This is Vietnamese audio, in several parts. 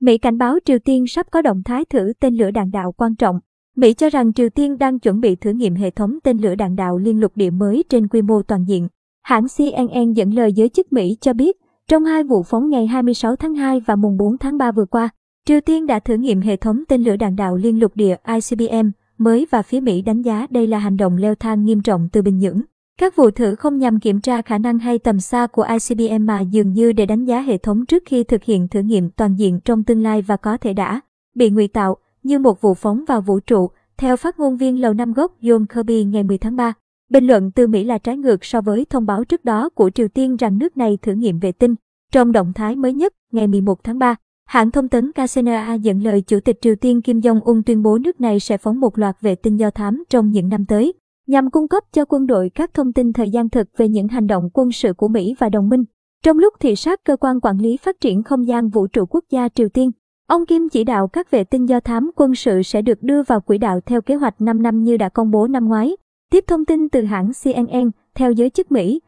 Mỹ cảnh báo Triều Tiên sắp có động thái thử tên lửa đạn đạo quan trọng. Mỹ cho rằng Triều Tiên đang chuẩn bị thử nghiệm hệ thống tên lửa đạn đạo liên lục địa mới trên quy mô toàn diện. Hãng CNN dẫn lời giới chức Mỹ cho biết, trong hai vụ phóng ngày 26 tháng 2 và mùng 4 tháng 3 vừa qua, Triều Tiên đã thử nghiệm hệ thống tên lửa đạn đạo liên lục địa ICBM mới và phía Mỹ đánh giá đây là hành động leo thang nghiêm trọng từ Bình Nhưỡng. Các vụ thử không nhằm kiểm tra khả năng hay tầm xa của ICBM mà dường như để đánh giá hệ thống trước khi thực hiện thử nghiệm toàn diện trong tương lai và có thể đã bị ngụy tạo như một vụ phóng vào vũ trụ, theo phát ngôn viên Lầu Năm Góc John Kirby ngày 10 tháng 3. Bình luận từ Mỹ là trái ngược so với thông báo trước đó của Triều Tiên rằng nước này thử nghiệm vệ tinh. Trong động thái mới nhất, ngày 11 tháng 3, hãng thông tấn KCNA dẫn lời Chủ tịch Triều Tiên Kim Jong-un tuyên bố nước này sẽ phóng một loạt vệ tinh do thám trong những năm tới nhằm cung cấp cho quân đội các thông tin thời gian thực về những hành động quân sự của Mỹ và đồng minh. Trong lúc thị sát cơ quan quản lý phát triển không gian vũ trụ quốc gia Triều Tiên, ông Kim chỉ đạo các vệ tinh do thám quân sự sẽ được đưa vào quỹ đạo theo kế hoạch 5 năm như đã công bố năm ngoái. Tiếp thông tin từ hãng CNN, theo giới chức Mỹ,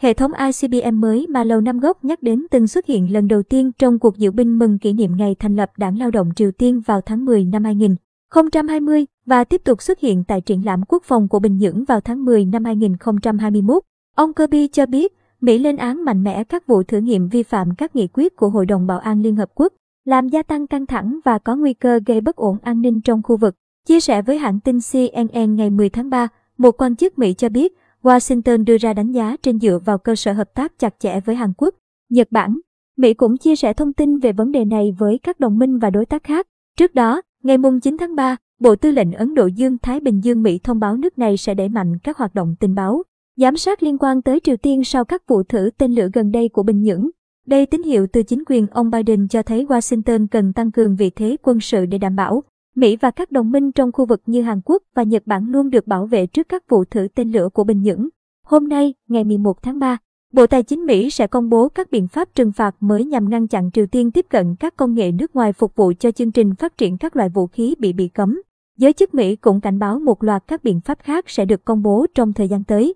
hệ thống ICBM mới mà Lầu Năm Góc nhắc đến từng xuất hiện lần đầu tiên trong cuộc diễu binh mừng kỷ niệm ngày thành lập Đảng Lao động Triều Tiên vào tháng 10 năm 2020 và tiếp tục xuất hiện tại triển lãm quốc phòng của Bình Nhưỡng vào tháng 10 năm 2021. Ông Kirby cho biết, Mỹ lên án mạnh mẽ các vụ thử nghiệm vi phạm các nghị quyết của Hội đồng Bảo an Liên Hợp Quốc, làm gia tăng căng thẳng và có nguy cơ gây bất ổn an ninh trong khu vực. Chia sẻ với hãng tin CNN ngày 10 tháng 3, một quan chức Mỹ cho biết Washington đưa ra đánh giá trên dựa vào cơ sở hợp tác chặt chẽ với Hàn Quốc, Nhật Bản. Mỹ cũng chia sẻ thông tin về vấn đề này với các đồng minh và đối tác khác. Trước đó, ngày 9 tháng 3, Bộ Tư lệnh Ấn Độ Dương-Thái Bình Dương Mỹ thông báo nước này sẽ đẩy mạnh các hoạt động tình báo, giám sát liên quan tới Triều Tiên sau các vụ thử tên lửa gần đây của Bình Nhưỡng. Đây tín hiệu từ chính quyền ông Biden cho thấy Washington cần tăng cường vị thế quân sự để đảm bảo Mỹ và các đồng minh trong khu vực như Hàn Quốc và Nhật Bản luôn được bảo vệ trước các vụ thử tên lửa của Bình Nhưỡng. Hôm nay, ngày 11 tháng 3, Bộ Tài chính Mỹ sẽ công bố các biện pháp trừng phạt mới nhằm ngăn chặn Triều Tiên tiếp cận các công nghệ nước ngoài phục vụ cho chương trình phát triển các loại vũ khí bị bị cấm. Giới chức Mỹ cũng cảnh báo một loạt các biện pháp khác sẽ được công bố trong thời gian tới.